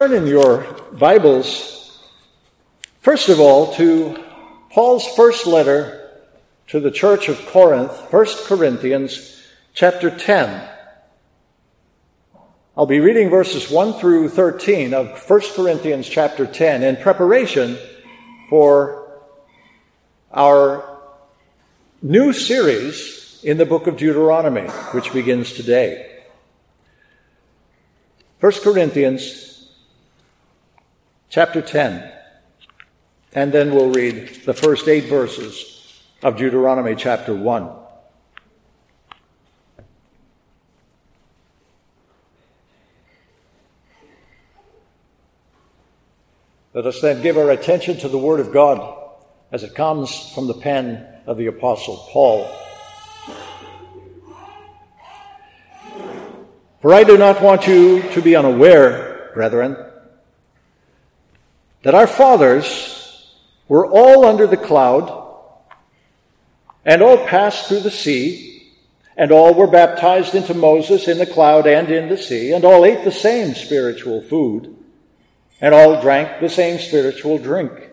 Turn in your Bibles, first of all, to Paul's first letter to the church of Corinth, 1 Corinthians chapter 10. I'll be reading verses 1 through 13 of 1 Corinthians chapter 10 in preparation for our new series in the book of Deuteronomy, which begins today. 1 Corinthians chapter 10. And then we'll read the first eight verses of Deuteronomy chapter 1. Let us then give our attention to the Word of God as it comes from the pen of the Apostle Paul. For I do not want you to be unaware, brethren, that our fathers were all under the cloud and all passed through the sea, and all were baptized into Moses in the cloud and in the sea, and all ate the same spiritual food, and all drank the same spiritual drink.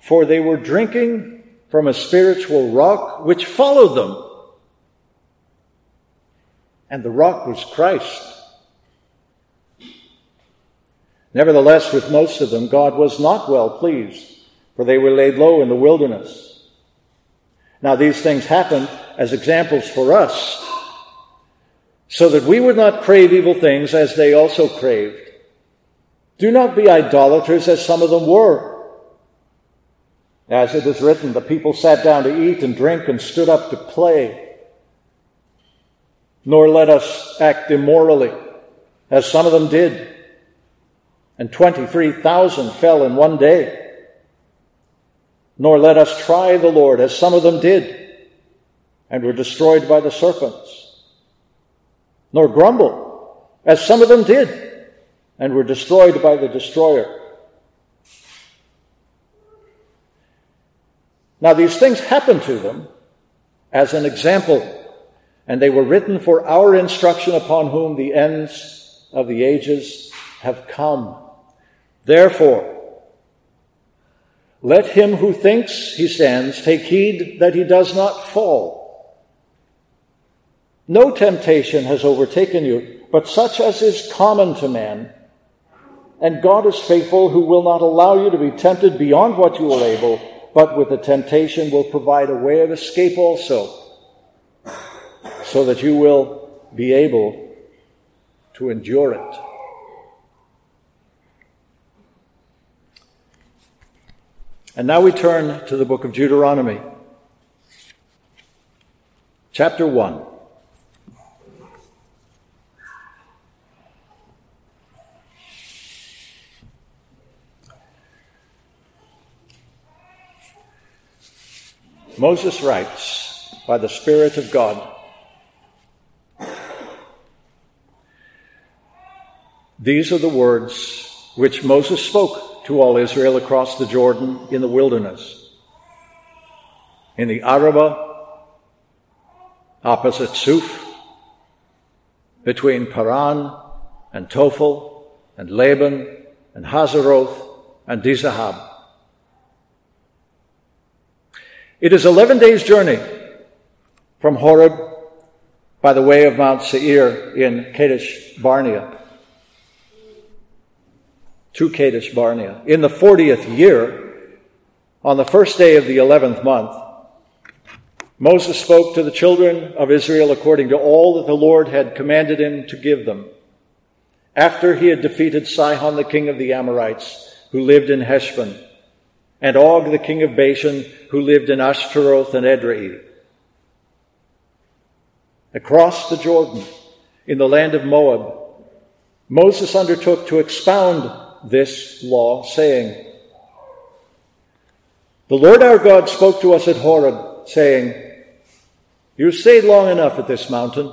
For they were drinking from a spiritual rock which followed them. And the rock was Christ. Nevertheless, with most of them, God was not well pleased, for they were laid low in the wilderness. Now, these things happened as examples for us, so that we would not crave evil things as they also craved. Do not be idolaters as some of them were. As it is written, the people sat down to eat and drink and stood up to play. Nor let us act immorally, as some of them did and 23,000 fell in one day. Nor let us try the Lord, as some of them did, and were destroyed by the serpents. Nor grumble, as some of them did, and were destroyed by the destroyer. Now, these things happened to them as an example, and they were written for our instruction upon whom the ends of the ages have come. Therefore, let him who thinks he stands take heed that he does not fall. No temptation has overtaken you, but such as is common to man. And God is faithful, who will not allow you to be tempted beyond what you are able, but with the temptation will provide a way of escape also, so that you will be able to endure it. And now we turn to the book of Deuteronomy, chapter 1. Moses writes by the Spirit of God These are the words which Moses spoke to all Israel across the Jordan in the wilderness. In the Arabah, opposite Suf, between Paran and Tophel and Laban and Hazeroth and Dizahab. It is 11 days' journey from Horeb by the way of Mount Seir in Kadesh Barnea to Kadesh Barnea. In the 40th year, on the first day of the 11th month, Moses spoke to the children of Israel according to all that the Lord had commanded him to give them. After he had defeated Sihon, the king of the Amorites, who lived in Heshbon, and Og, the king of Bashan, who lived in Ashtaroth and Edrei. Across the Jordan, in the land of Moab, Moses undertook to expound this law, saying, The Lord our God spoke to us at Horeb, saying, You stayed long enough at this mountain.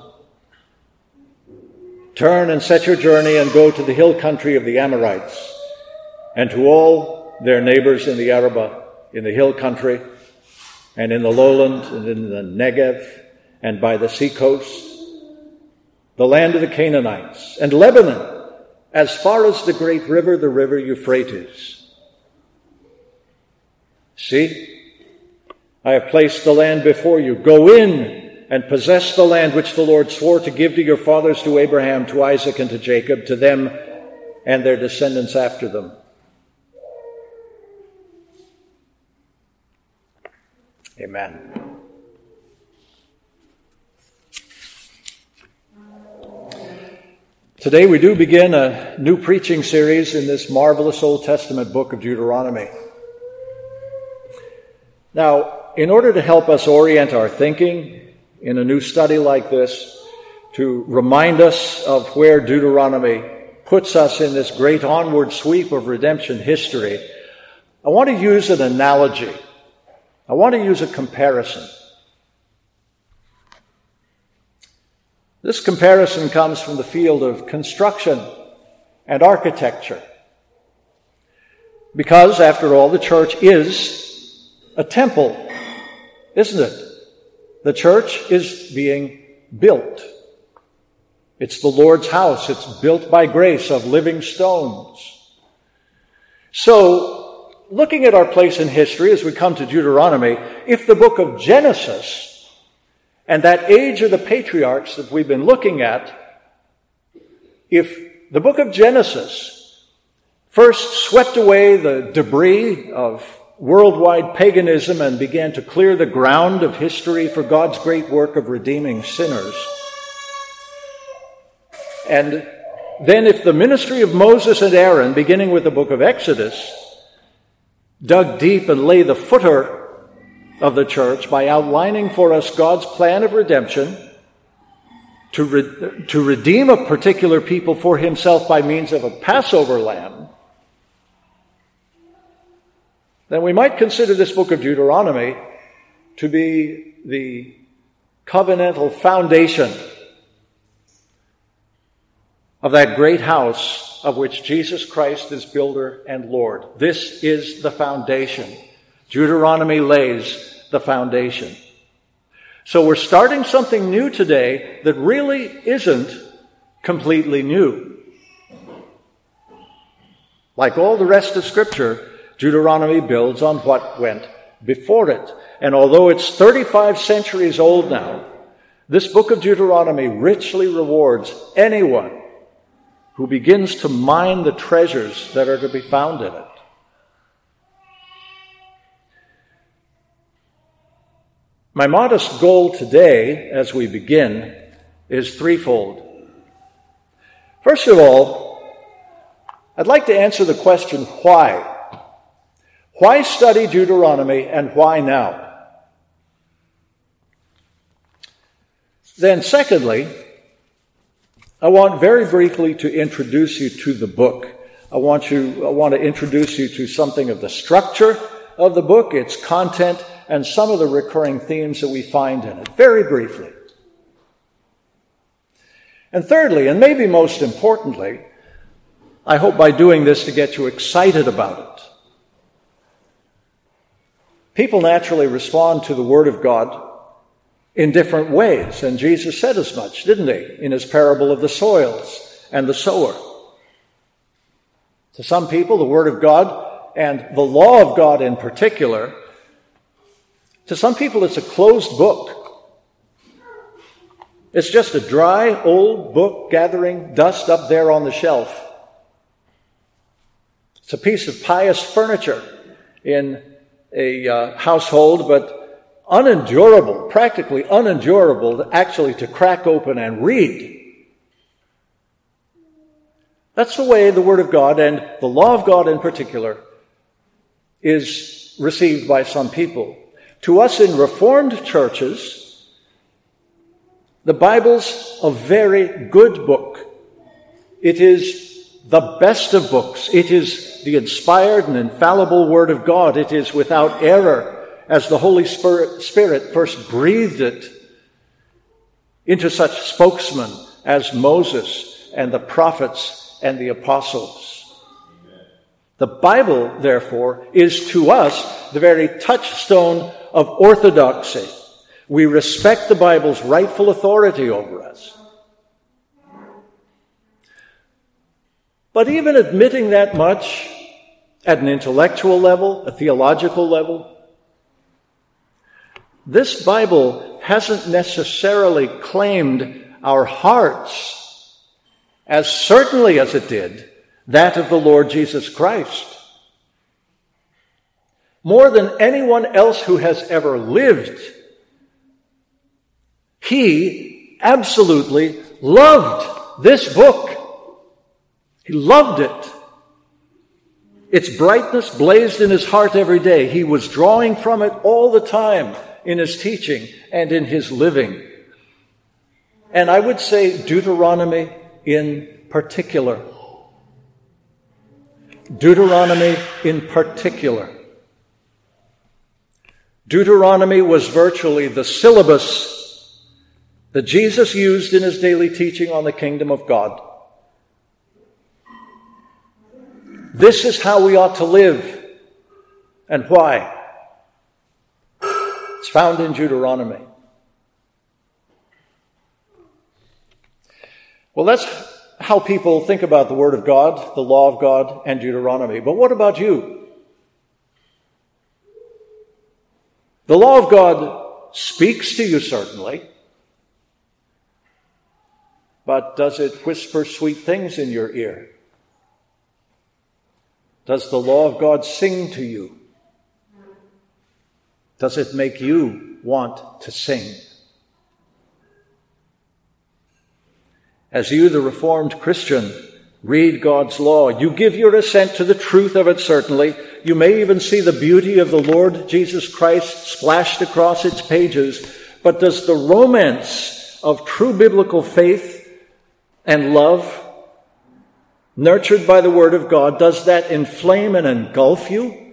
Turn and set your journey and go to the hill country of the Amorites, and to all their neighbors in the Arabah, in the hill country, and in the lowland, and in the Negev, and by the seacoast, the land of the Canaanites, and Lebanon as far as the great river, the river Euphrates. See, I have placed the land before you. Go in and possess the land which the Lord swore to give to your fathers, to Abraham, to Isaac, and to Jacob, to them and their descendants after them. Amen. Today we do begin a new preaching series in this marvelous Old Testament book of Deuteronomy. Now, in order to help us orient our thinking in a new study like this, to remind us of where Deuteronomy puts us in this great onward sweep of redemption history, I want to use an analogy. I want to use a comparison. This comparison comes from the field of construction and architecture. Because, after all, the church is a temple, isn't it? The church is being built. It's the Lord's house. It's built by grace of living stones. So, looking at our place in history as we come to Deuteronomy, if the book of Genesis and that age of the patriarchs that we've been looking at, if the book of Genesis first swept away the debris of worldwide paganism and began to clear the ground of history for God's great work of redeeming sinners, and then if the ministry of Moses and Aaron, beginning with the book of Exodus, dug deep and lay the footer of the church by outlining for us God's plan of redemption to, re- to redeem a particular people for himself by means of a Passover lamb, then we might consider this book of Deuteronomy to be the covenantal foundation of that great house of which Jesus Christ is builder and Lord. This is the foundation. Deuteronomy lays the foundation. So we're starting something new today that really isn't completely new. Like all the rest of Scripture, Deuteronomy builds on what went before it. And although it's 35 centuries old now, this book of Deuteronomy richly rewards anyone who begins to mine the treasures that are to be found in it. My modest goal today, as we begin, is threefold. First of all, I'd like to answer the question why? Why study Deuteronomy and why now? Then, secondly, I want very briefly to introduce you to the book. I want you, I want to introduce you to something of the structure of the book, its content, and some of the recurring themes that we find in it, very briefly. And thirdly, and maybe most importantly, I hope by doing this to get you excited about it. People naturally respond to the Word of God in different ways, and Jesus said as much, didn't he, in his parable of the soils and the sower. To some people, the Word of God and the law of God in particular to some people, it's a closed book. It's just a dry, old book gathering dust up there on the shelf. It's a piece of pious furniture in a uh, household, but unendurable, practically unendurable, actually to crack open and read. That's the way the Word of God and the law of God in particular is received by some people. To us in Reformed churches, the Bible's a very good book. It is the best of books. It is the inspired and infallible Word of God. It is without error as the Holy Spirit, first breathed it into such spokesmen as Moses and the prophets and the apostles. The Bible, therefore, is to us the very touchstone of orthodoxy. We respect the Bible's rightful authority over us. But even admitting that much at an intellectual level, a theological level, this Bible hasn't necessarily claimed our hearts as certainly as it did that of the Lord Jesus Christ. More than anyone else who has ever lived, he absolutely loved this book. He loved it. Its brightness blazed in his heart every day. He was drawing from it all the time in his teaching and in his living. And I would say Deuteronomy in particular. Deuteronomy in particular. Deuteronomy was virtually the syllabus that Jesus used in his daily teaching on the kingdom of God. This is how we ought to live. And why? It's found in Deuteronomy. Well, that's how people think about the Word of God, the law of God, and Deuteronomy. But what about you? The law of God speaks to you, certainly. But does it whisper sweet things in your ear? Does the law of God sing to you? Does it make you want to sing? As you, the Reformed Christian, read God's law, you give your assent to the truth of it, certainly. You may even see the beauty of the Lord Jesus Christ splashed across its pages. But does the romance of true biblical faith and love, nurtured by the Word of God, does that inflame and engulf you?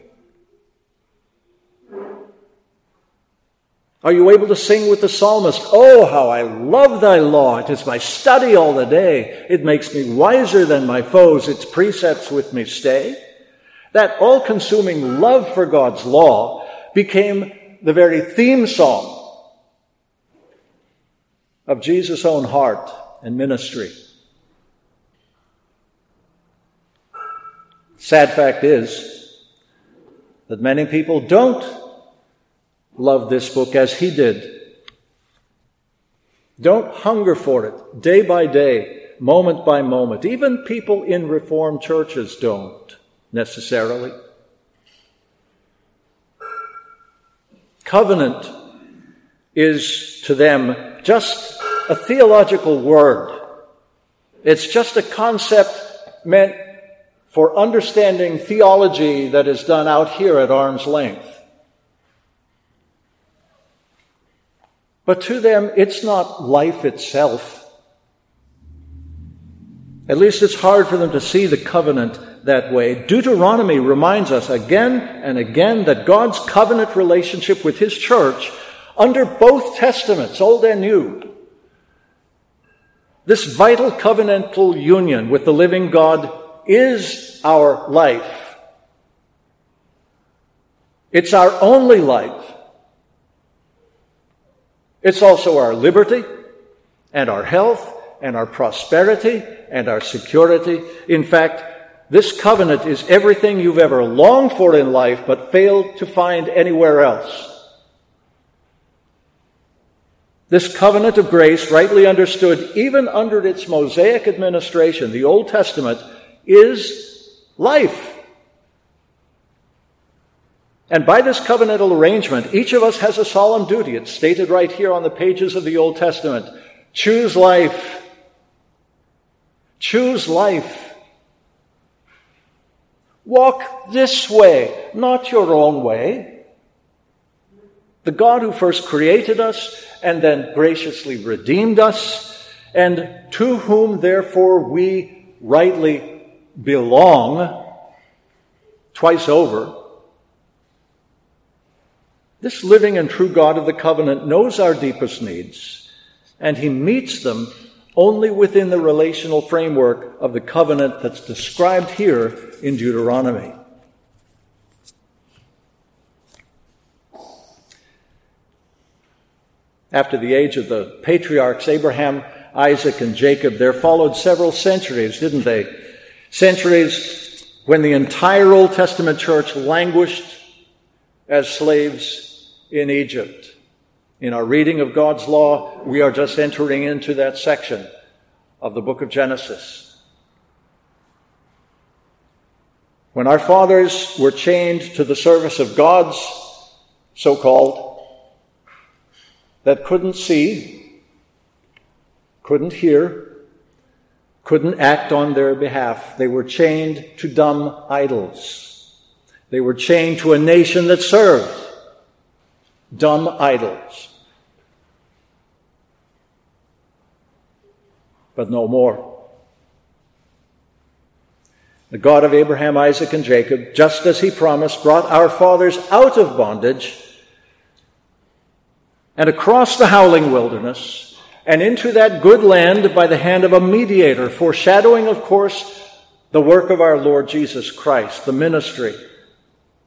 Are you able to sing with the psalmist? Oh, how I love thy law. It is my study all the day. It makes me wiser than my foes. Its precepts with me stay. That all consuming love for God's law became the very theme song of Jesus' own heart and ministry. Sad fact is that many people don't love this book as he did. Don't hunger for it day by day, moment by moment. Even people in Reformed churches don't necessarily. Covenant is to them just a theological word. It's just a concept meant for understanding theology that is done out here at arm's length. But to them, it's not life itself. At least it's hard for them to see the covenant that way. Deuteronomy reminds us again and again that God's covenant relationship with His church under both testaments, Old and New, this vital covenantal union with the living God is our life. It's our only life. It's also our liberty and our health and our prosperity and our security. In fact, this covenant is everything you've ever longed for in life but failed to find anywhere else. This covenant of grace, rightly understood even under its Mosaic administration, the Old Testament, is life. And by this covenantal arrangement, each of us has a solemn duty. It's stated right here on the pages of the Old Testament. Choose life. Choose life. Walk this way, not your own way. The God who first created us and then graciously redeemed us, and to whom therefore we rightly belong twice over, this living and true God of the covenant knows our deepest needs, and he meets them only within the relational framework of the covenant that's described here in Deuteronomy. After the age of the patriarchs Abraham, Isaac, and Jacob, there followed several centuries, didn't they? Centuries when the entire Old Testament church languished as slaves in Egypt. In our reading of God's law, we are just entering into that section of the book of Genesis. When our fathers were chained to the service of gods, so called, that couldn't see, couldn't hear, couldn't act on their behalf, they were chained to dumb idols. They were chained to a nation that served dumb idols. But no more. The God of Abraham, Isaac, and Jacob, just as he promised, brought our fathers out of bondage and across the howling wilderness and into that good land by the hand of a mediator, foreshadowing, of course, the work of our Lord Jesus Christ, the ministry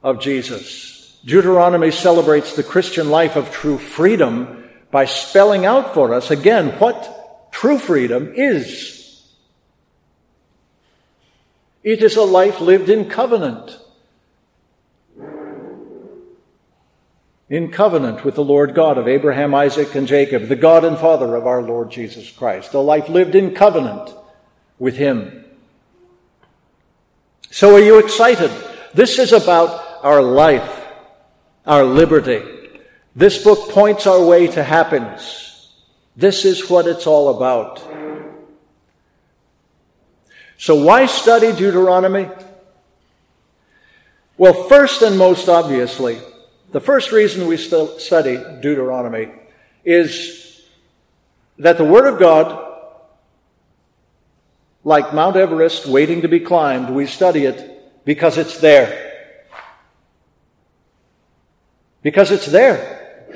of Jesus. Deuteronomy celebrates the Christian life of true freedom by spelling out for us again what true freedom is. It is a life lived in covenant. In covenant with the Lord God of Abraham, Isaac, and Jacob, the God and Father of our Lord Jesus Christ. A life lived in covenant with Him. So are you excited? This is about our life our liberty. This book points our way to happiness. This is what it's all about. So, why study Deuteronomy? Well, first and most obviously, the first reason we still study Deuteronomy is that the Word of God, like Mount Everest waiting to be climbed, we study it because it's there because it's there.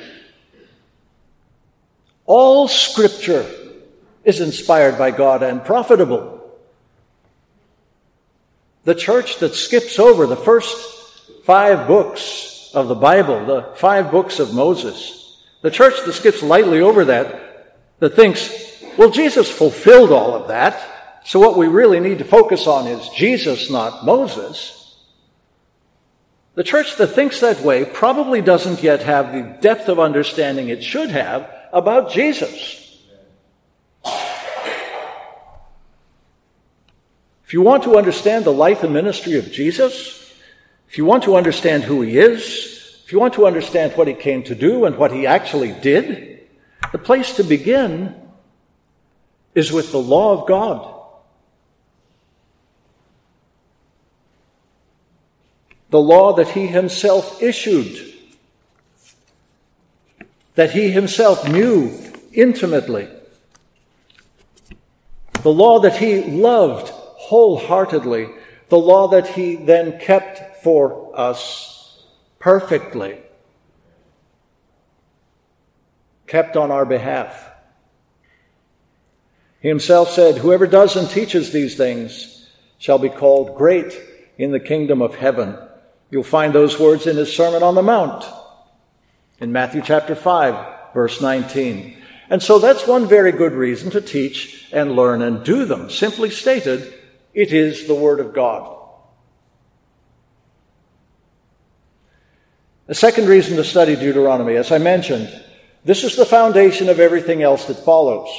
All scripture is inspired by God and profitable. The church that skips over the first five books of the Bible, the five books of Moses, the church that skips lightly over that, that thinks, well, Jesus fulfilled all of that, so what we really need to focus on is Jesus, not Moses. The church that thinks that way probably doesn't yet have the depth of understanding it should have about Jesus. If you want to understand the life and ministry of Jesus, if you want to understand who he is, if you want to understand what he came to do and what he actually did, the place to begin is with the law of God. The law that he himself issued, that he himself knew intimately, the law that he loved wholeheartedly, the law that he then kept for us perfectly, kept on our behalf. He himself said, Whoever does and teaches these things shall be called great in the kingdom of heaven. You'll find those words in his Sermon on the Mount in Matthew chapter 5, verse 19. And so that's one very good reason to teach and learn and do them. Simply stated, it is the Word of God. A second reason to study Deuteronomy, as I mentioned, this is the foundation of everything else that follows.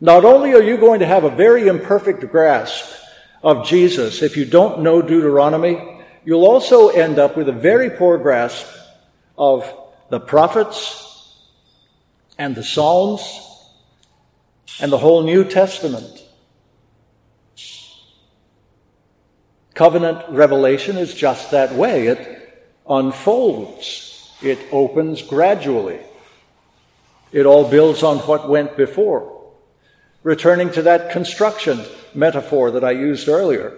Not only are you going to have a very imperfect grasp of Jesus, if you don't know Deuteronomy, you'll also end up with a very poor grasp of the prophets and the Psalms and the whole New Testament. Covenant revelation is just that way. It unfolds. It opens gradually. It all builds on what went before. Returning to that construction metaphor that I used earlier.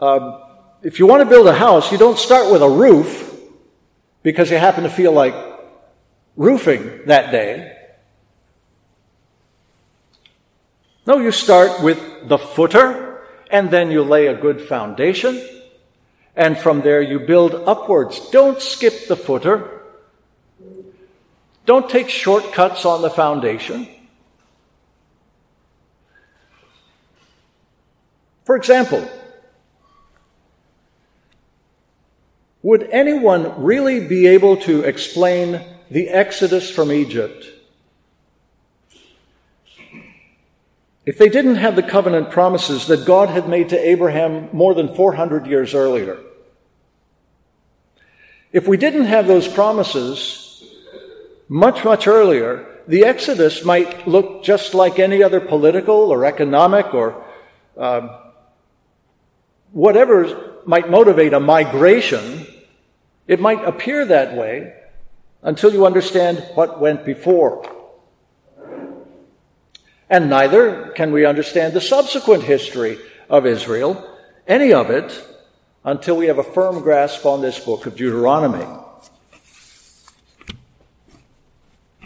Um, if you want to build a house, you don't start with a roof because you happen to feel like roofing that day. No, you start with the footer and then you lay a good foundation. And from there you build upwards. Don't skip the footer. Don't take shortcuts on the foundation. For example, would anyone really be able to explain the Exodus from Egypt if they didn't have the covenant promises that God had made to Abraham more than 400 years earlier? If we didn't have those promises much, much earlier, the Exodus might look just like any other political or economic or uh, whatever might motivate a migration. It might appear that way until you understand what went before. And neither can we understand the subsequent history of Israel, any of it, until we have a firm grasp on this book of Deuteronomy.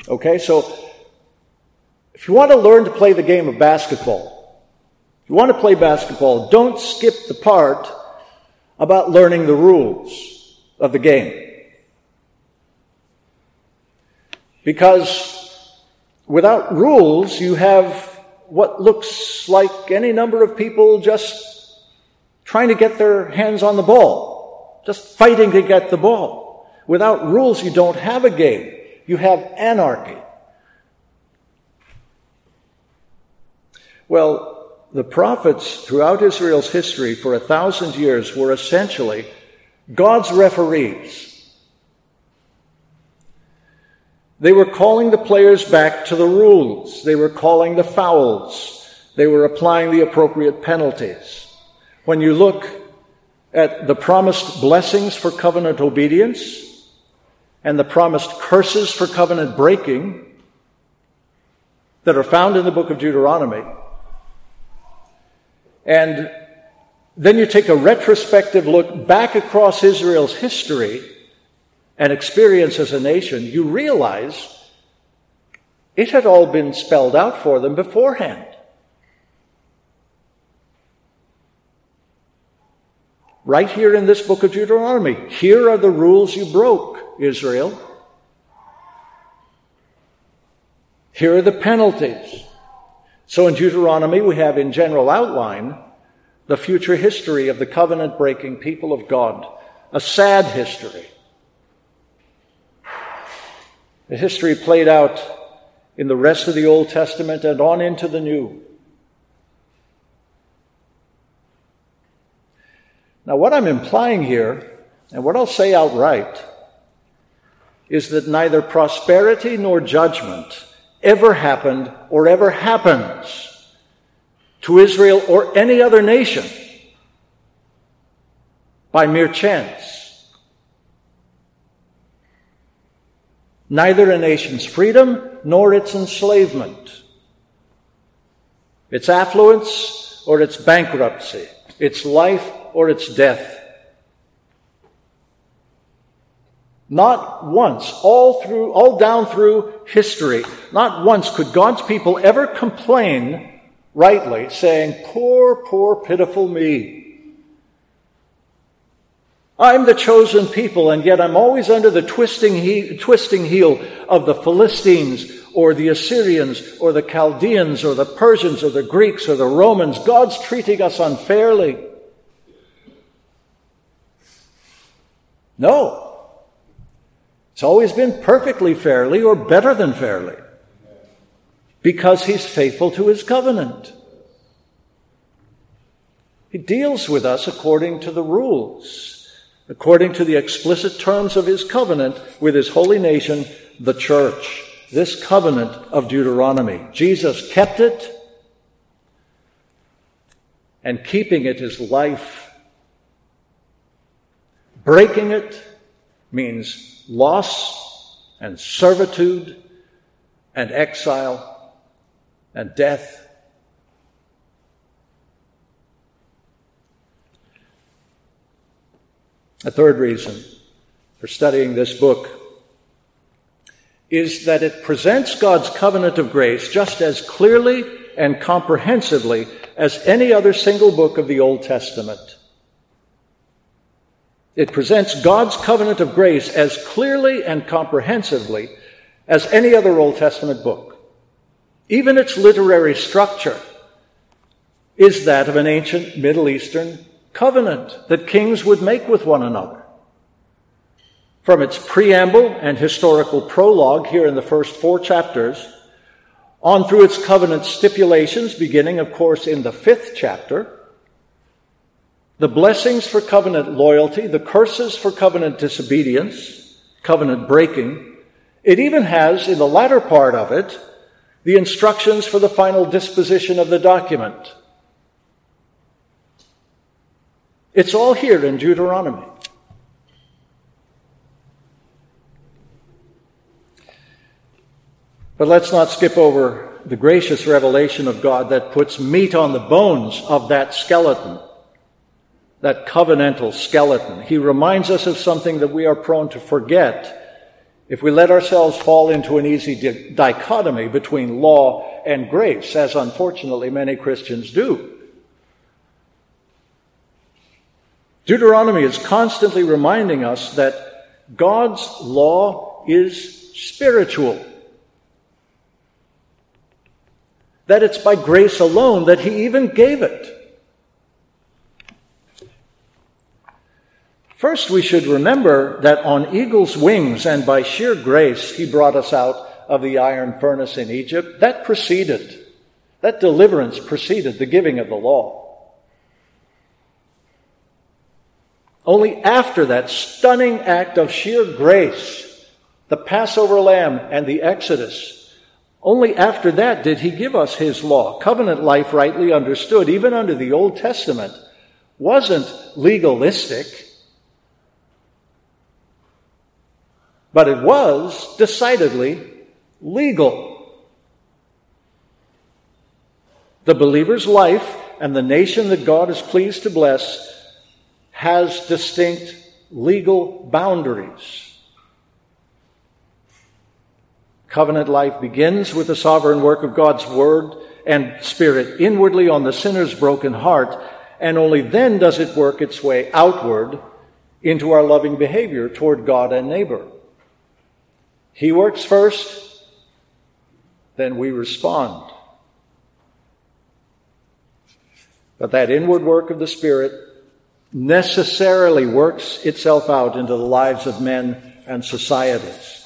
Okay, so if you want to learn to play the game of basketball, if you want to play basketball, don't skip the part about learning the rules of the game. Because without rules, you have what looks like any number of people just trying to get their hands on the ball, just fighting to get the ball. Without rules, you don't have a game. You have anarchy. Well, the prophets throughout Israel's history for a thousand years were essentially God's referees. They were calling the players back to the rules. They were calling the fouls. They were applying the appropriate penalties. When you look at the promised blessings for covenant obedience and the promised curses for covenant breaking that are found in the book of Deuteronomy, and then you take a retrospective look back across Israel's history and experience as a nation, you realize it had all been spelled out for them beforehand. Right here in this book of Deuteronomy, here are the rules you broke, Israel. Here are the penalties. So in Deuteronomy, we have in general outline the future history of the covenant breaking people of God, a sad history the history played out in the rest of the Old Testament and on into the New. Now, what I'm implying here, and what I'll say outright, is that neither prosperity nor judgment ever happened or ever happens to Israel or any other nation by mere chance. neither a nation's freedom nor its enslavement, its affluence or its bankruptcy, its life or its death. Not once, all through, all down through history, not once could God's people ever complain rightly, saying, Poor, poor, pitiful me. I'm the chosen people, and yet I'm always under the twisting, he- twisting heel of the Philistines or the Assyrians or the Chaldeans or the Persians or the Greeks or the Romans. God's treating us unfairly. No. It's always been perfectly fairly or better than fairly because he's faithful to his covenant. He deals with us according to the rules according to the explicit terms of his covenant with his holy nation, the church. This covenant of Deuteronomy. Jesus kept it, and keeping it is life. Breaking it means loss and servitude and exile and death A third reason for studying this book is that it presents God's covenant of grace just as clearly and comprehensively as any other single book of the Old Testament. It presents God's covenant of grace as clearly and comprehensively as any other Old Testament book. Even its literary structure is that of an ancient Middle Eastern covenant that kings would make with one another. From its preamble and historical prologue here in the first four chapters, on through its covenant stipulations, beginning, of course, in the fifth chapter, the blessings for covenant loyalty, the curses for covenant disobedience, covenant breaking. It even has, in the latter part of it, the instructions for the final disposition of the document. It's all here in Deuteronomy. But let's not skip over the gracious revelation of God that puts meat on the bones of that skeleton, that covenantal skeleton. He reminds us of something that we are prone to forget if we let ourselves fall into an easy di- dichotomy between law and grace, as unfortunately many Christians do. Deuteronomy is constantly reminding us that God's law is spiritual. that it's by grace alone that he even gave it. First, we should remember that on eagle's wings and by sheer grace, he brought us out of the iron furnace in Egypt. That preceded, that deliverance preceded the giving of the law. Only after that stunning act of sheer grace, the Passover lamb and the Exodus, only after that did he give us his law. Covenant life, rightly understood, even under the Old Testament, wasn't legalistic, but it was decidedly legal. The believer's life and the nation that God is pleased to bless has distinct legal boundaries. Covenant life begins with the sovereign work of God's Word and Spirit inwardly on the sinner's broken heart, and only then does it work its way outward into our loving behavior toward God and neighbor. He works first, then we respond. But that inward work of the Spirit necessarily works itself out into the lives of men and societies.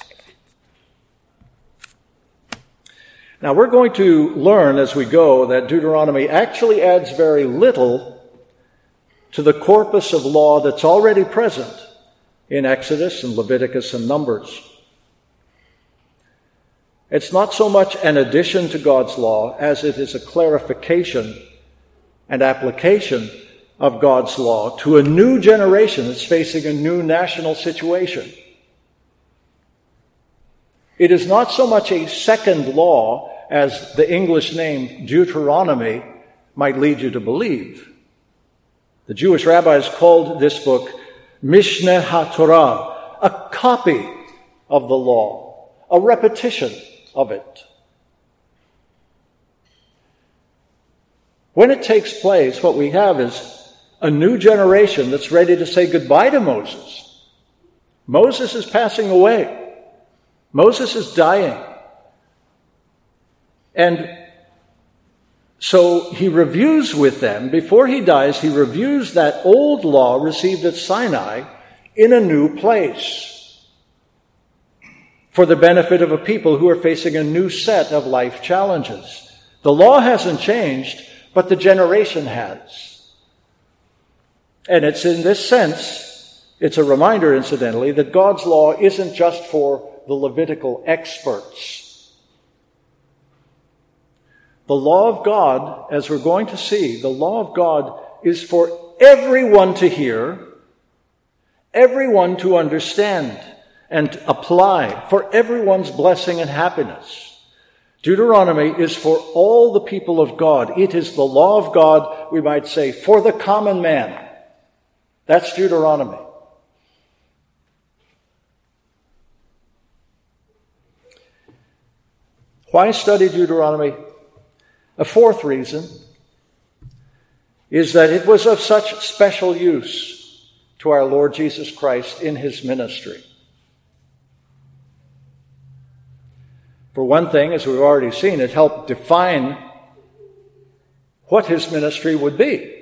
Now, we're going to learn as we go that Deuteronomy actually adds very little to the corpus of law that's already present in Exodus and Leviticus and Numbers. It's not so much an addition to God's law as it is a clarification and application of God's law to a new generation that's facing a new national situation. It is not so much a second law as the English name Deuteronomy might lead you to believe. The Jewish rabbis called this book Mishneh HaTorah, a copy of the law, a repetition of it. When it takes place, what we have is a new generation that's ready to say goodbye to Moses. Moses is passing away. Moses is dying. And so he reviews with them, before he dies, he reviews that old law received at Sinai in a new place for the benefit of a people who are facing a new set of life challenges. The law hasn't changed, but the generation has. And it's in this sense, it's a reminder, incidentally, that God's law isn't just for the Levitical experts. The law of God, as we're going to see, the law of God is for everyone to hear, everyone to understand and apply, for everyone's blessing and happiness. Deuteronomy is for all the people of God. It is the law of God, we might say, for the common man. That's Deuteronomy. Why study Deuteronomy? A fourth reason is that it was of such special use to our Lord Jesus Christ in his ministry. For one thing, as we've already seen, it helped define what his ministry would be.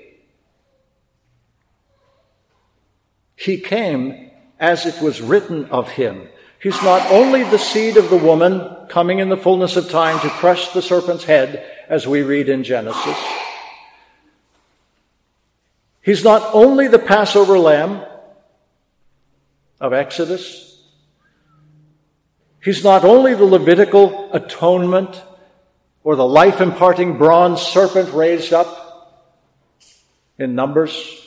He came as it was written of him. He's not only the seed of the woman coming in the fullness of time to crush the serpent's head, as we read in Genesis. He's not only the Passover lamb of Exodus. He's not only the Levitical atonement or the life imparting bronze serpent raised up in Numbers.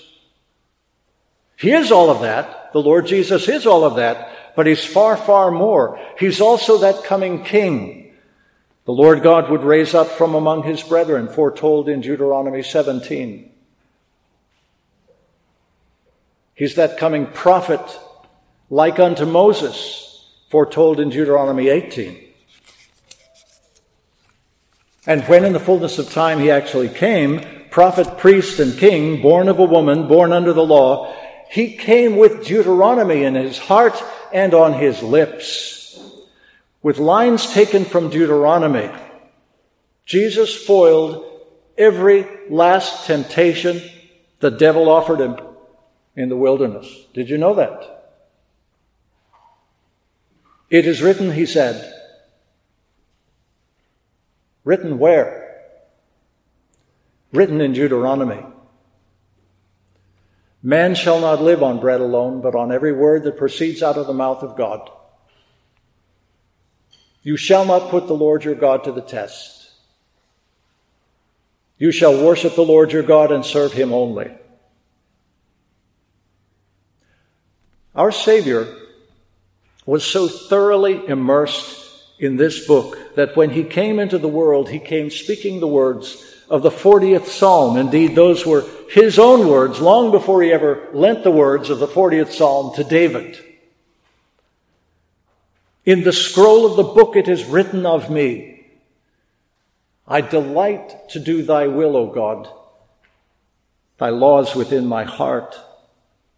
He is all of that. The Lord Jesus is all of that, but he's far, far more. He's also that coming king. The Lord God would raise up from among his brethren, foretold in Deuteronomy 17. He's that coming prophet like unto Moses, foretold in Deuteronomy 18. And when in the fullness of time he actually came, prophet, priest, and king, born of a woman, born under the law, he came with Deuteronomy in his heart and on his lips. With lines taken from Deuteronomy, Jesus foiled every last temptation the devil offered him in the wilderness. Did you know that? It is written, he said. Written where? Written in Deuteronomy. Man shall not live on bread alone, but on every word that proceeds out of the mouth of God. You shall not put the Lord your God to the test. You shall worship the Lord your God and serve him only. Our Savior was so thoroughly immersed in this book that when he came into the world, he came speaking the words of the 40th Psalm. Indeed, those were his own words long before he ever lent the words of the 40th Psalm to David. In the scroll of the book it is written of me, I delight to do thy will, O God. Thy laws within my heart,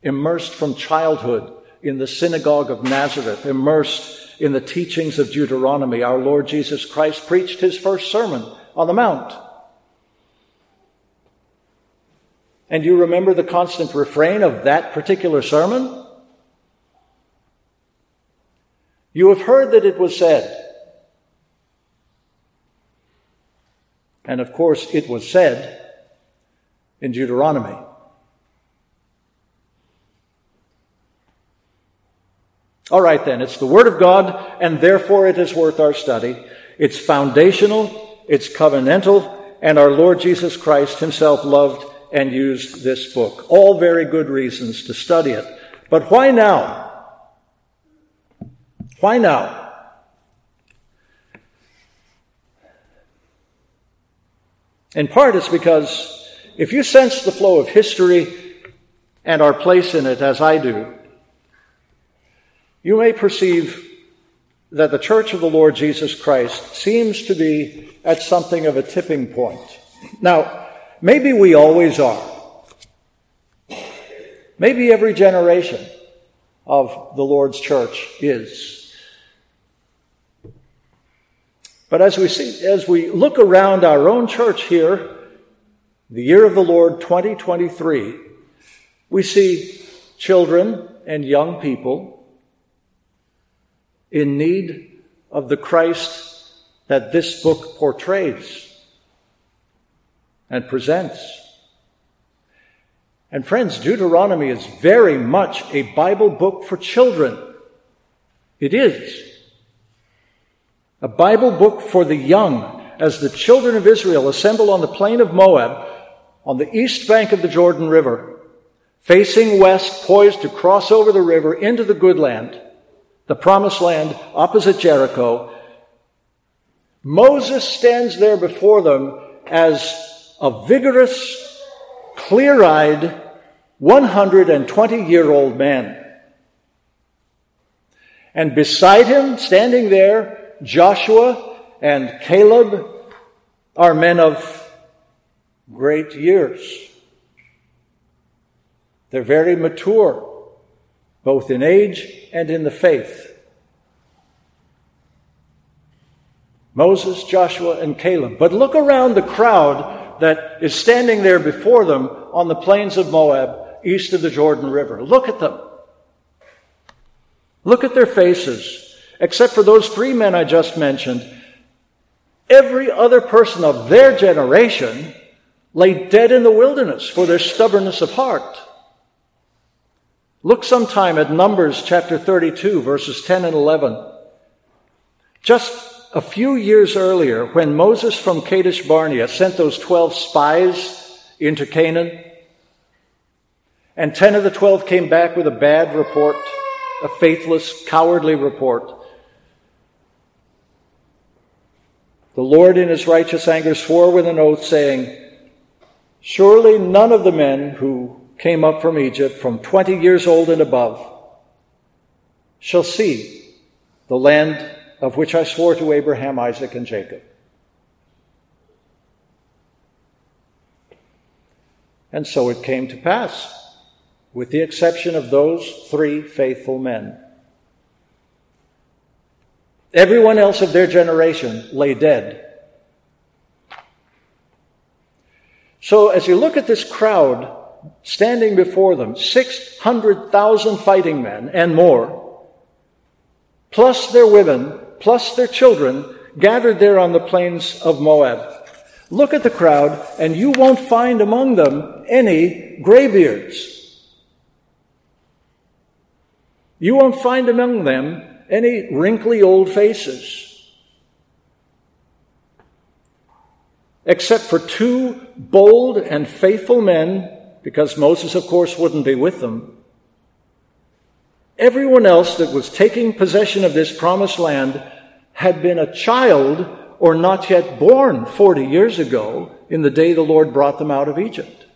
immersed from childhood in the synagogue of Nazareth, immersed in the teachings of Deuteronomy, our Lord Jesus Christ preached his first sermon on the Mount. And you remember the constant refrain of that particular sermon? You have heard that it was said. And of course, it was said in Deuteronomy. All right, then, it's the Word of God, and therefore it is worth our study. It's foundational, it's covenantal, and our Lord Jesus Christ Himself loved and used this book. All very good reasons to study it. But why now? Why now? In part, it's because if you sense the flow of history and our place in it as I do, you may perceive that the Church of the Lord Jesus Christ seems to be at something of a tipping point. Now, maybe we always are. Maybe every generation of the Lord's church is. But as we see, as we look around our own church here, the year of the Lord 2023, we see children and young people in need of the Christ that this book portrays and presents. And friends, Deuteronomy is very much a Bible book for children. It is. A Bible book for the young as the children of Israel assemble on the plain of Moab on the east bank of the Jordan River, facing west, poised to cross over the river into the good land the promised land opposite Jericho, Moses stands there before them as a vigorous, clear eyed, 120 year old man. And beside him, standing there, Joshua and Caleb are men of great years. They're very mature both in age and in the faith. Moses, Joshua, and Caleb. But look around the crowd that is standing there before them on the plains of Moab, east of the Jordan River. Look at them. Look at their faces. Except for those three men I just mentioned, every other person of their generation lay dead in the wilderness for their stubbornness of heart. Look sometime at Numbers chapter 32, verses 10 and 11. Just a few years earlier, when Moses from Kadesh Barnea sent those 12 spies into Canaan, and 10 of the 12 came back with a bad report, a faithless, cowardly report. The Lord, in his righteous anger, swore with an oath, saying, Surely none of the men who came up from Egypt, from 20 years old and above, shall see the land of which I swore to Abraham, Isaac, and Jacob. And so it came to pass, with the exception of those three faithful men. Everyone else of their generation lay dead. So as you look at this crowd standing before them, 600,000 fighting men and more, plus their women, plus their children, gathered there on the plains of Moab. Look at the crowd, and you won't find among them any graybeards. You won't find among them any wrinkly old faces. Except for two bold and faithful men, because Moses, of course, wouldn't be with them. Everyone else that was taking possession of this promised land had been a child or not yet born 40 years ago in the day the Lord brought them out of Egypt.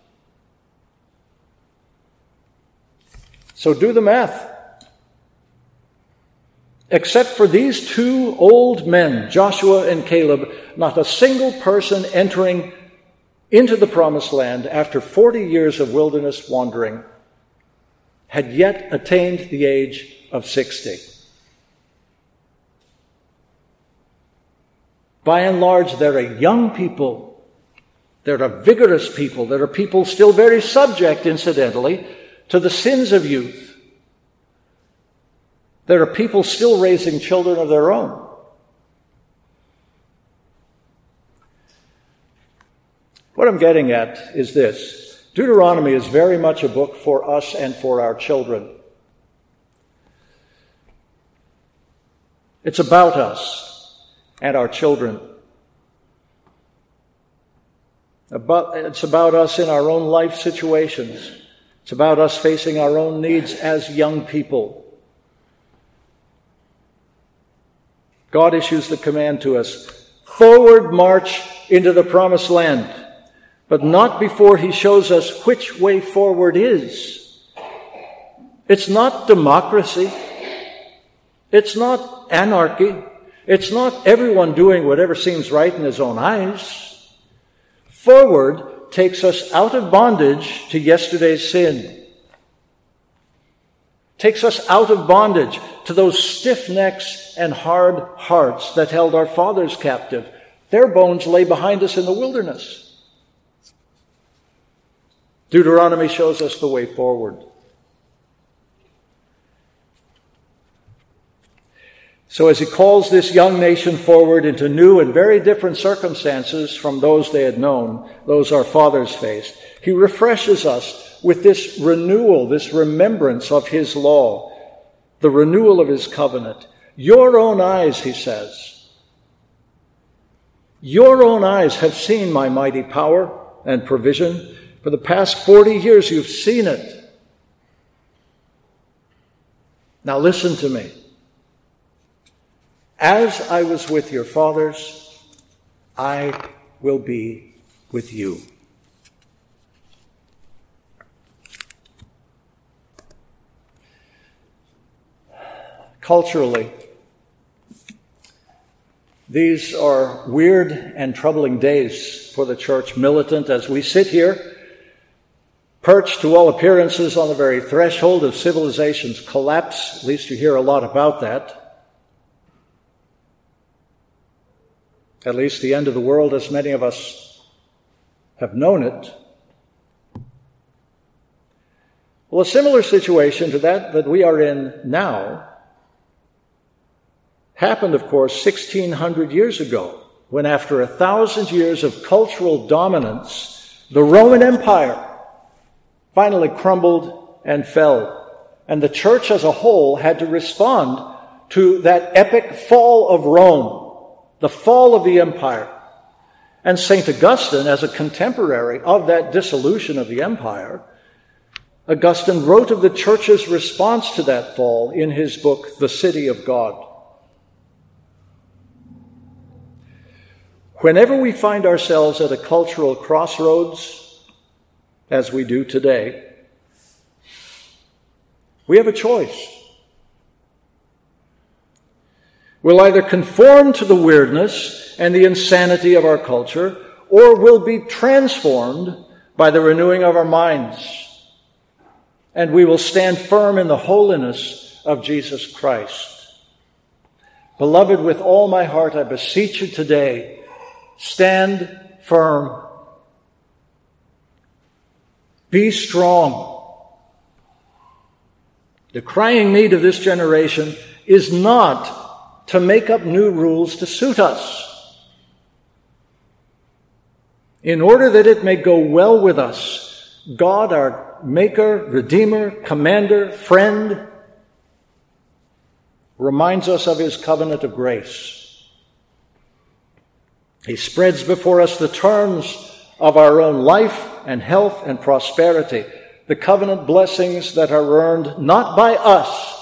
So do the math. Except for these two old men, Joshua and Caleb, not a single person entering into the promised land after 40 years of wilderness wandering had yet attained the age of 60. By and large, there are young people. There are vigorous people. There are people still very subject, incidentally, to the sins of youth. There are people still raising children of their own. What I'm getting at is this Deuteronomy is very much a book for us and for our children. It's about us and our children. It's about us in our own life situations. It's about us facing our own needs as young people. God issues the command to us forward march into the promised land, but not before He shows us which way forward is. It's not democracy. It's not anarchy. It's not everyone doing whatever seems right in his own eyes. Forward takes us out of bondage to yesterday's sin. Takes us out of bondage to those stiff necks and hard hearts that held our fathers captive. Their bones lay behind us in the wilderness. Deuteronomy shows us the way forward. So, as he calls this young nation forward into new and very different circumstances from those they had known, those our fathers faced, he refreshes us with this renewal, this remembrance of his law, the renewal of his covenant. Your own eyes, he says, your own eyes have seen my mighty power and provision. For the past 40 years, you've seen it. Now listen to me. As I was with your fathers, I will be with you. Culturally, these are weird and troubling days for the church militant as we sit here, perched to all appearances on the very threshold of civilization's collapse. At least you hear a lot about that. at least the end of the world, as many of us have known it. Well, a similar situation to that that we are in now happened, of course, 1600 years ago, when after a thousand years of cultural dominance, the Roman Empire finally crumbled and fell. And the church as a whole had to respond to that epic fall of Rome, the fall of the empire. And St. Augustine, as a contemporary of that dissolution of the empire, Augustine wrote of the church's response to that fall in his book, The City of God. Whenever we find ourselves at a cultural crossroads, as we do today, we have a choice. We'll either conform to the weirdness and the insanity of our culture, or we'll be transformed by the renewing of our minds. And we will stand firm in the holiness of Jesus Christ. Beloved, with all my heart, I beseech you today, stand firm. Be strong. The crying need of this generation is not to make up new rules to suit us. In order that it may go well with us, God, our Maker, Redeemer, Commander, Friend, reminds us of His covenant of grace. He spreads before us the terms of our own life and health and prosperity, the covenant blessings that are earned not by us,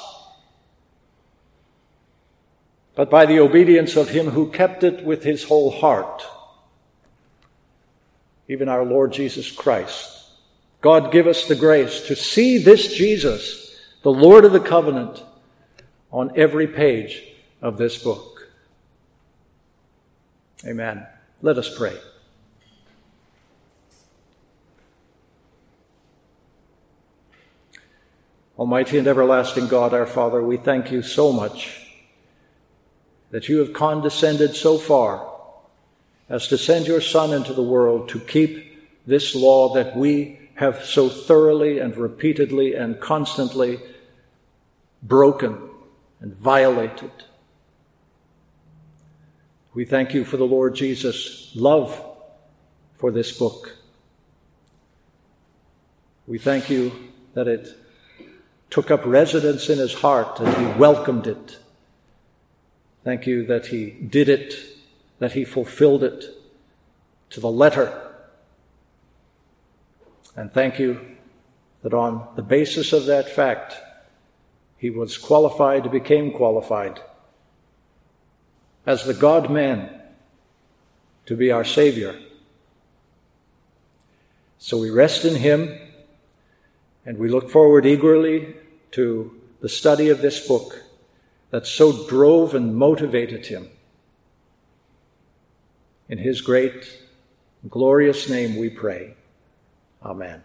but by the obedience of him who kept it with his whole heart, even our Lord Jesus Christ. God give us the grace to see this Jesus, the Lord of the covenant, on every page of this book. Amen. Let us pray. Almighty and everlasting God, our Father, we thank you so much that you have condescended so far as to send your Son into the world to keep this law that we have so thoroughly and repeatedly and constantly broken and violated. We thank you for the Lord Jesus' love for this book. We thank you that it took up residence in his heart and he welcomed it Thank you that He did it, that He fulfilled it to the letter. And thank you that on the basis of that fact, He was qualified, became qualified as the God man to be our Savior. So we rest in Him and we look forward eagerly to the study of this book that so drove and motivated him. In his great, glorious name we pray. Amen.